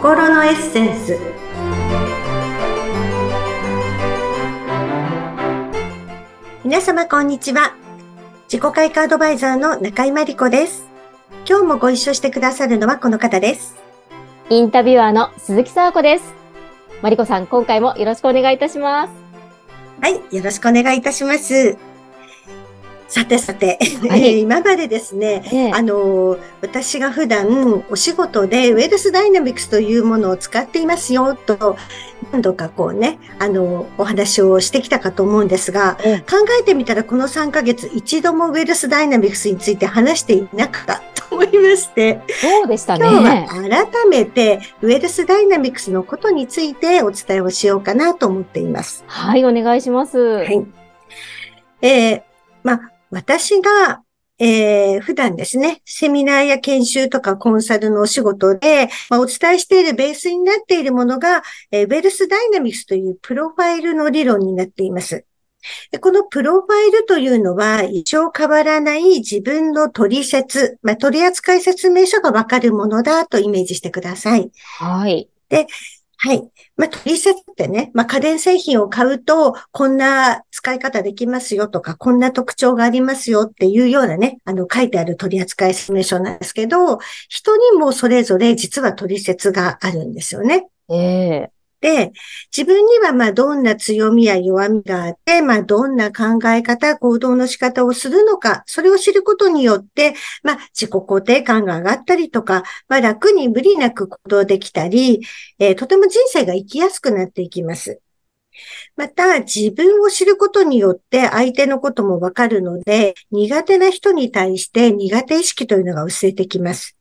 心のエッセンス。皆様こんにちは。自己開花アドバイザーの中井真理子です。今日もご一緒してくださるのはこの方です。インタビュアーの鈴木沙子です。真理子さん今回もよろしくお願いいたします。はいよろしくお願いいたしますさてさて、はい、今までですね、ええ、あの、私が普段お仕事でウェルスダイナミクスというものを使っていますよと、何度かこうね、あの、お話をしてきたかと思うんですが、え、考えてみたらこの3ヶ月一度もウェルスダイナミクスについて話していなかったと思いまして、そうでしたね。今日は改めてウェルスダイナミクスのことについてお伝えをしようかなと思っています。はい、お願いします。はい。えー、まあ、私が、えー、普段ですね、セミナーや研修とかコンサルのお仕事で、まあ、お伝えしているベースになっているものが、えー、ウェルスダイナミクスというプロファイルの理論になっています。このプロファイルというのは一生変わらない自分の取説、まあ、取扱説明書がわかるものだとイメージしてください。はい。で、はい。まあ、取説ってね、まあ、家電製品を買うと、こんな使い方できますよとか、こんな特徴がありますよっていうようなね、あの、書いてある取扱説明書なんですけど、人にもそれぞれ実は取説があるんですよね。ええー、自分にはまあどんな強みや弱みがあって、まあどんな考え方、行動の仕方をするのか、それを知ることによって、まあ自己肯定感が上がったりとか、まあ楽に無理なく行動できたり、えー、とても人生が生きやすくなっていきます。また、自分を知ることによって相手のこともわかるので、苦手な人に対して苦手意識というのが薄れてきます。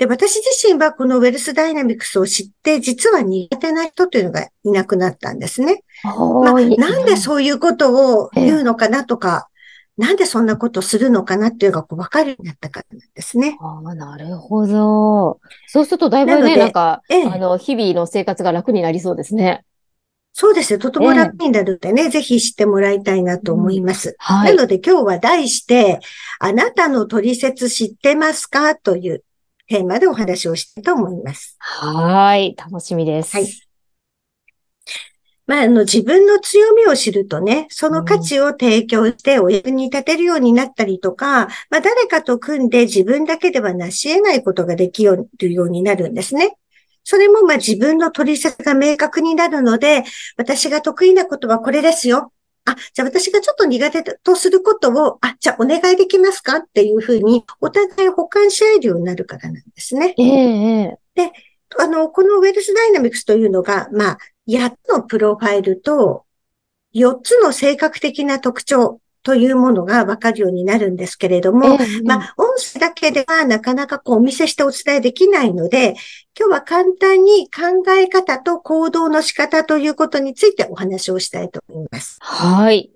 で、私自身はこのウェルスダイナミクスを知って、実は苦手な人というのがいなくなったんですね。まあ、なんでそういうことを言うのかなとか、なんでそんなことするのかなっていうのがこう分かるようになったからなんですね。ああ、なるほど。そうするとだいぶね、ななんか、ええ、あの、日々の生活が楽になりそうですね。そうですね。とても楽になるってね、えぜひ知ってもらいたいなと思います。うんはい、なので今日は題して、あなたの取説知ってますか？というテーマでお話をしたいと思います。はい。楽しみです。はい。まあ、あの、自分の強みを知るとね、その価値を提供してお役に立てるようになったりとか、まあ、誰かと組んで自分だけでは成し得ないことができるようになるんですね。それもまあ自分の取説が明確になるので、私が得意なことはこれですよ。あ、じゃあ私がちょっと苦手とすることを、あ、じゃあお願いできますかっていうふうに、お互い保管し合えるようになるからなんですね。ええで、あの、このウェルスダイナミクスというのが、まあ、8つのプロファイルと、4つの性格的な特徴というものがわかるようになるんですけれども、えー、まあ、音声だけではなかなかこうお見せしてお伝えできないので、今日は簡単に考え方と行動の仕方ということについてお話をしたいと思います。はい。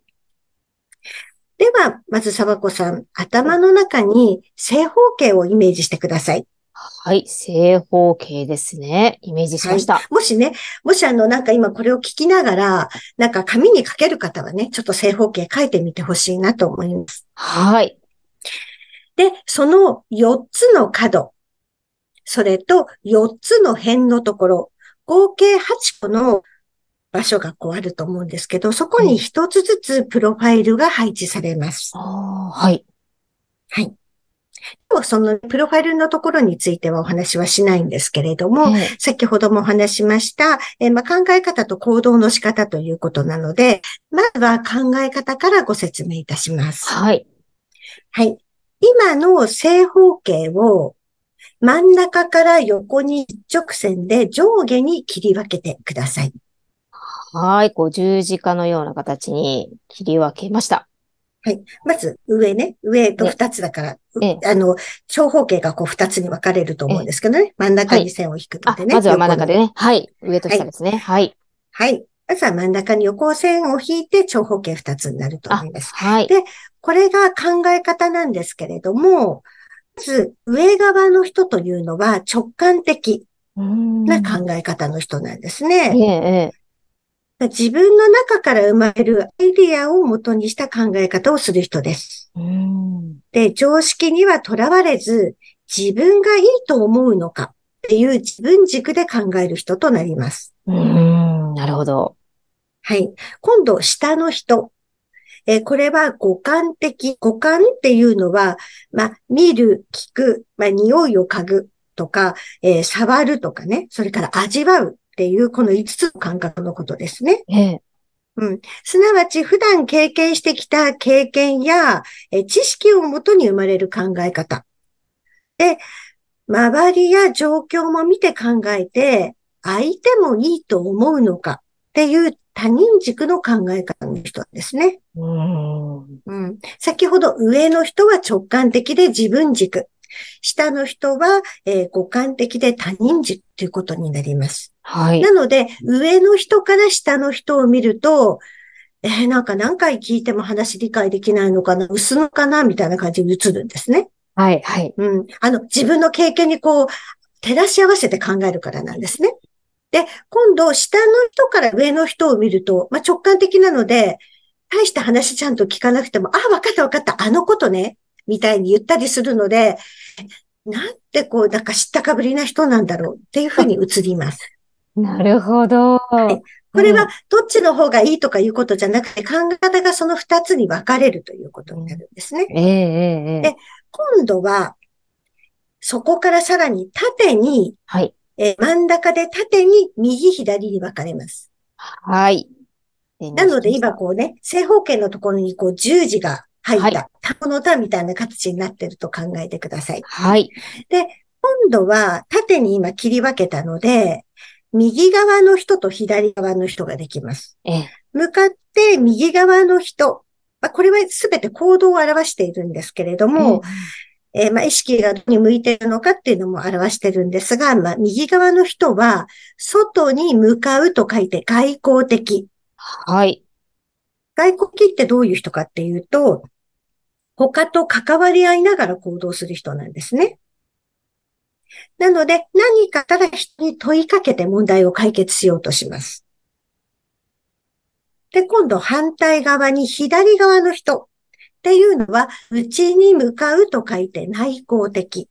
では、まず、沢子さん、頭の中に正方形をイメージしてください。はい。正方形ですね。イメージしました。はい、もしね、もしあの、なんか今これを聞きながら、なんか紙に書ける方はね、ちょっと正方形書いてみてほしいなと思います。はい。で、その4つの角、それと4つの辺のところ、合計8個の場所がこうあると思うんですけど、そこに1つずつプロファイルが配置されます。はい。はい。そのプロファイルのところについてはお話はしないんですけれども、先ほどもお話しました、えー、まあ、考え方と行動の仕方ということなので、まずは考え方からご説明いたします。はい。はい。今の正方形を真ん中から横に一直線で上下に切り分けてください。はい。こう十字架のような形に切り分けました。はい。まず、上ね。上と二つだから、ね、あの、長方形がこう二つに分かれると思うんですけどね。真ん中に線を引くのでね、はい、まずは真ん中でね。はい。上と下ですね。はい。はい。まずは真ん中に横線を引いて長方形二つになると思います。はい。で、これが考え方なんですけれども、まず、上側の人というのは直感的な考え方の人なんですね。ええ自分の中から生まれるアイディアを元にした考え方をする人です。で、常識にはとらわれず、自分がいいと思うのか、っていう自分軸で考える人となります。うん、なるほど。はい。今度、下の人。えー、これは五感的。五感っていうのは、まあ、見る、聞く、まあ、匂いを嗅ぐとか、えー、触るとかね、それから味わうっていう、この5つの感覚のことですね。ええうん。すなわち、普段経験してきた経験や、え知識をもとに生まれる考え方。で、周りや状況も見て考えて、相手もいいと思うのかっていう他人軸の考え方の人ですね。うん、うん、先ほど上の人は直感的で自分軸。下の人は、えー、五感的で他人軸ということになります。はい。なので、上の人から下の人を見ると、えー、なんか何回聞いても話理解できないのかな、薄のかな、みたいな感じに映るんですね。はい、はい。うん。あの、自分の経験にこう、照らし合わせて考えるからなんですね。で、今度、下の人から上の人を見ると、まあ、直感的なので、大した話ちゃんと聞かなくても、あ、わかったわかった、あのことね、みたいに言ったりするので、なんてこう、なんか知ったかぶりな人なんだろうっていうふうに映ります。なるほど。はい。これは、どっちの方がいいとかいうことじゃなくて、考え方がその二つに分かれるということになるんですね。ええええ。で、今度は、そこからさらに縦に、はい。え真ん中で縦に右左に分かれます。はい。なので今こうね、正方形のところにこう十字が入った、タコのタみたいな形になってると考えてください。はい。で、今度は縦に今切り分けたので、右側の人と左側の人ができます。ええ、向かって右側の人、まあ、これはすべて行動を表しているんですけれども、ええー、まあ、意識がどこに向いているのかっていうのも表してるんですが、まあ、右側の人は、外に向かうと書いて外交的。はい。外交的ってどういう人かっていうと、他と関わり合いながら行動する人なんですね。なので、何かから人に問いかけて問題を解決しようとします。で、今度反対側に左側の人っていうのは、内に向かうと書いて内向的。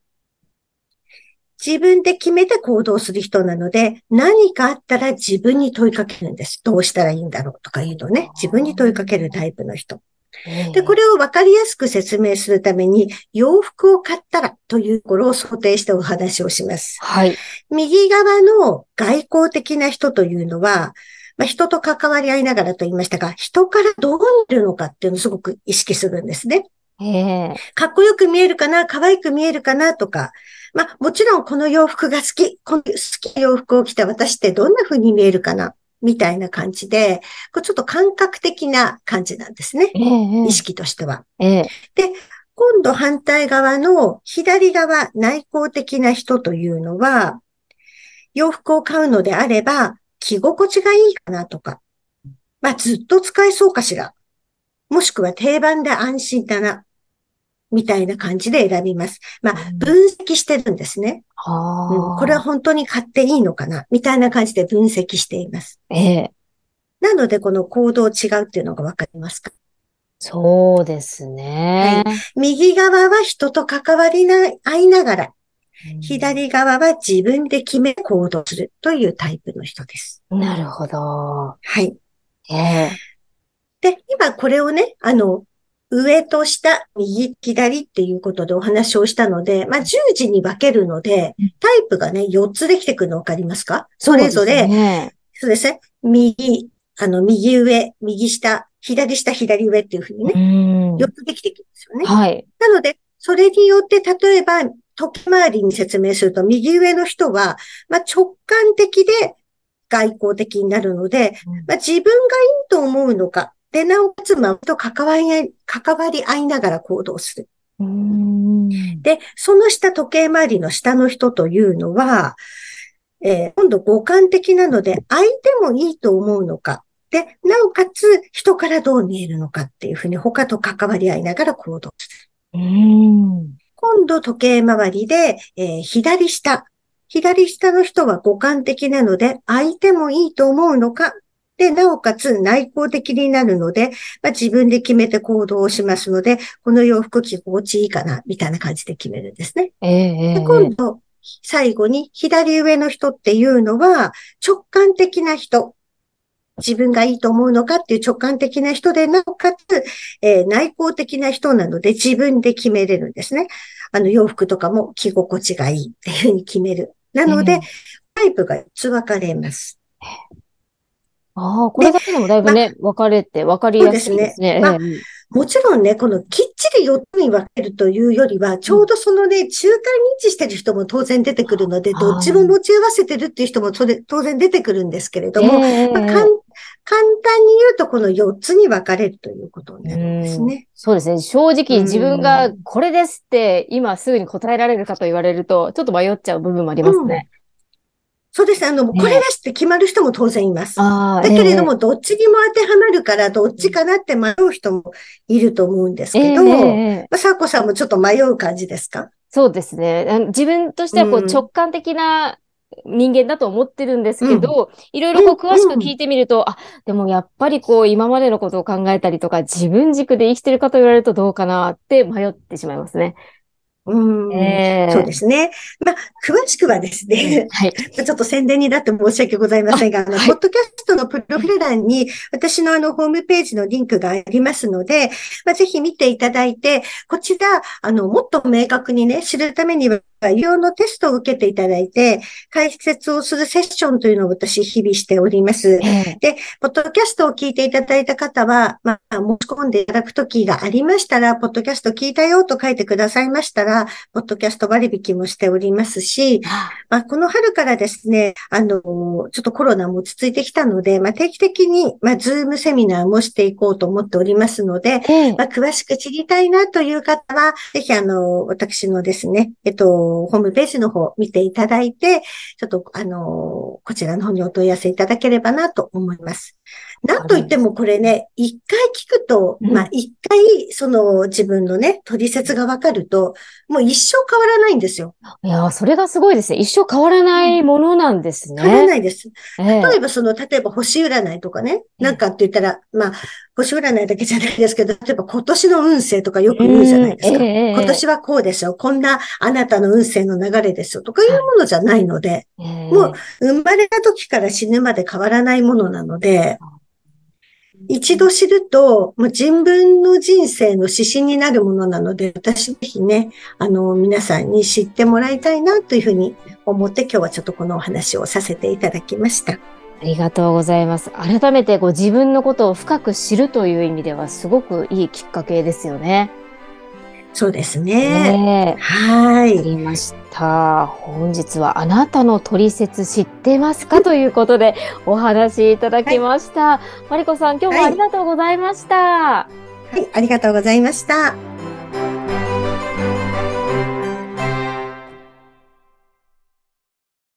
自分で決めて行動する人なので、何かあったら自分に問いかけるんです。どうしたらいいんだろうとかいうのね、自分に問いかけるタイプの人。で、これを分かりやすく説明するために、洋服を買ったらというところを想定してお話をします。はい。右側の外交的な人というのは、まあ、人と関わり合いながらと言いましたが、人からどう見るのかっていうのをすごく意識するんですね。かっこよく見えるかな可愛く見えるかなとか、まあ、もちろんこの洋服が好き、この好きな洋服を着た私ってどんな風に見えるかなみたいな感じで、これちょっと感覚的な感じなんですね。えー、意識としては。えー、で、今度反対側の左側内向的な人というのは、洋服を買うのであれば、着心地がいいかなとか、まあずっと使えそうかしら。もしくは定番で安心だな。みたいな感じで選びます。まあ、分析してるんですね。うん、これは本当に買っていいのかな？みたいな感じで分析しています。ええ。なので、この行動違うっていうのがわかりますか？そうですね、はい。右側は人と関わりな、合いながら、左側は自分で決め行動するというタイプの人です。なるほど。はい。ええで、今これをね、あの、上と下、右、左っていうことでお話をしたので、まあ、十字に分けるので、タイプがね、4つできてくるの分かりますか？それぞれ、そうですね。右、あの、右上、右下、左下、左上っていうふうにね、4つできてくるんですよね。はい。なので、それによって、例えば、時回りに説明すると、右上の人は、まあ、直感的で外交的になるので、まあ、自分がいいと思うのか、で、なおかつ、まと関わり合い、関わり合いながら行動する。で、その下、時計回りの下の人というのは、えー、今度五感的なので、相手もいいと思うのか。で、なおかつ、人からどう見えるのかっていうふうに、他と関わり合いながら行動する。今度、時計回りで、えー、左下。左下の人は五感的なので、相手もいいと思うのかで、なおかつ内向的になるので、まあ、自分で決めて行動をしますので、この洋服着心地いいかな、みたいな感じで決めるんですね。えー、で今度、最後に左上の人っていうのは直感的な人。自分がいいと思うのかっていう直感的な人で、なおかつ、えー、内向的な人なので自分で決めれるんですね。あの洋服とかも着心地がいいっていうふうに決める。なので、タイプが4つ分かれます。ああ、これだけでもだいぶね、ま、分かれて分かりやすいですね。すね。まあもちろんね、このきっちり4つに分けるというよりは、ちょうどそのね、中間に位置してる人も当然出てくるので、どっちも持ち合わせてるっていう人もそれ当然出てくるんですけれども、えー、まあ、簡単に言うとこの4つに分かれるということになるんですね。そうですね。正直自分がこれですって今すぐに答えられるかと言われると、ちょっと迷っちゃう部分もありますね。うんそうです。あの、これですって決まる人も当然います。だけれども、どっちにも当てはまるから、どっちかなって迷う人もいると思うんですけど、えー、サーコさんもちょっと迷う感じですか？そうですね。自分としてはこう直感的な人間だと思ってるんですけど、うん、いろいろこう詳しく聞いてみると、うん、あ、でもやっぱりこう今までのことを考えたりとか、自分軸で生きてるかと言われるとどうかなって迷ってしまいますね。うん、えー、そうですね。まあ、詳しくはですね、はい、ちょっと宣伝になって申し訳ございませんが、あの、はい、ポッドキャストのプロフィール欄に私のあの、ホームページのリンクがありますので、まあ、ぜひ見ていただいて、こちら、あの、もっと明確にね、知るためには、医療のテストを受けていただいて、解説をするセッションというのを私日々しております。で、ポッドキャストを聞いていただいた方は、まあ、申し込んでいただくときがありましたら、ポッドキャスト聞いたよと書いてくださいましたら、ポッドキャスト割引もしておりますし、まあ、この春からですね、あの、ちょっとコロナも落ち着いてきたので、まあ、定期的に、まあ、ズームセミナーもしていこうと思っておりますので、まあ、詳しく知りたいなという方は、ぜひあの、私のですね、えっと、ホームページの方見ていただいて、ちょっと、あの、こちらの方にお問い合わせいただければなと思います。なんといってもこれね、一回聞くと、まあ一回その自分のね、取説がわかると、もう一生変わらないんですよ。いやそれがすごいですね。一生変わらないものなんですね。変わらないです。例えばその、例えば星占いとかね、なんかって言ったら、まあ、星占いだけじゃないですけど、例えば今年の運勢とかよく言うじゃないですか。今年はこうですよ。こんなあなたの運勢の流れですよ。とかいうものじゃないので、もう生まれた時から死ぬまで変わらないものなので、一度知ると、もう自分の人生の指針になるものなので、私ぜひね、あの、皆さんに知ってもらいたいなというふうに思って今日はちょっとこのお話をさせていただきました。ありがとうございます。改めてこう自分のことを深く知るという意味ではすごくいいきっかけですよね。そうですね。ねはい。ありました。本日はあなたの取説知ってますかということでお話しいただきました。はい、マリコさん、今日もありがとうございました。はい、はい、ありがとうございました。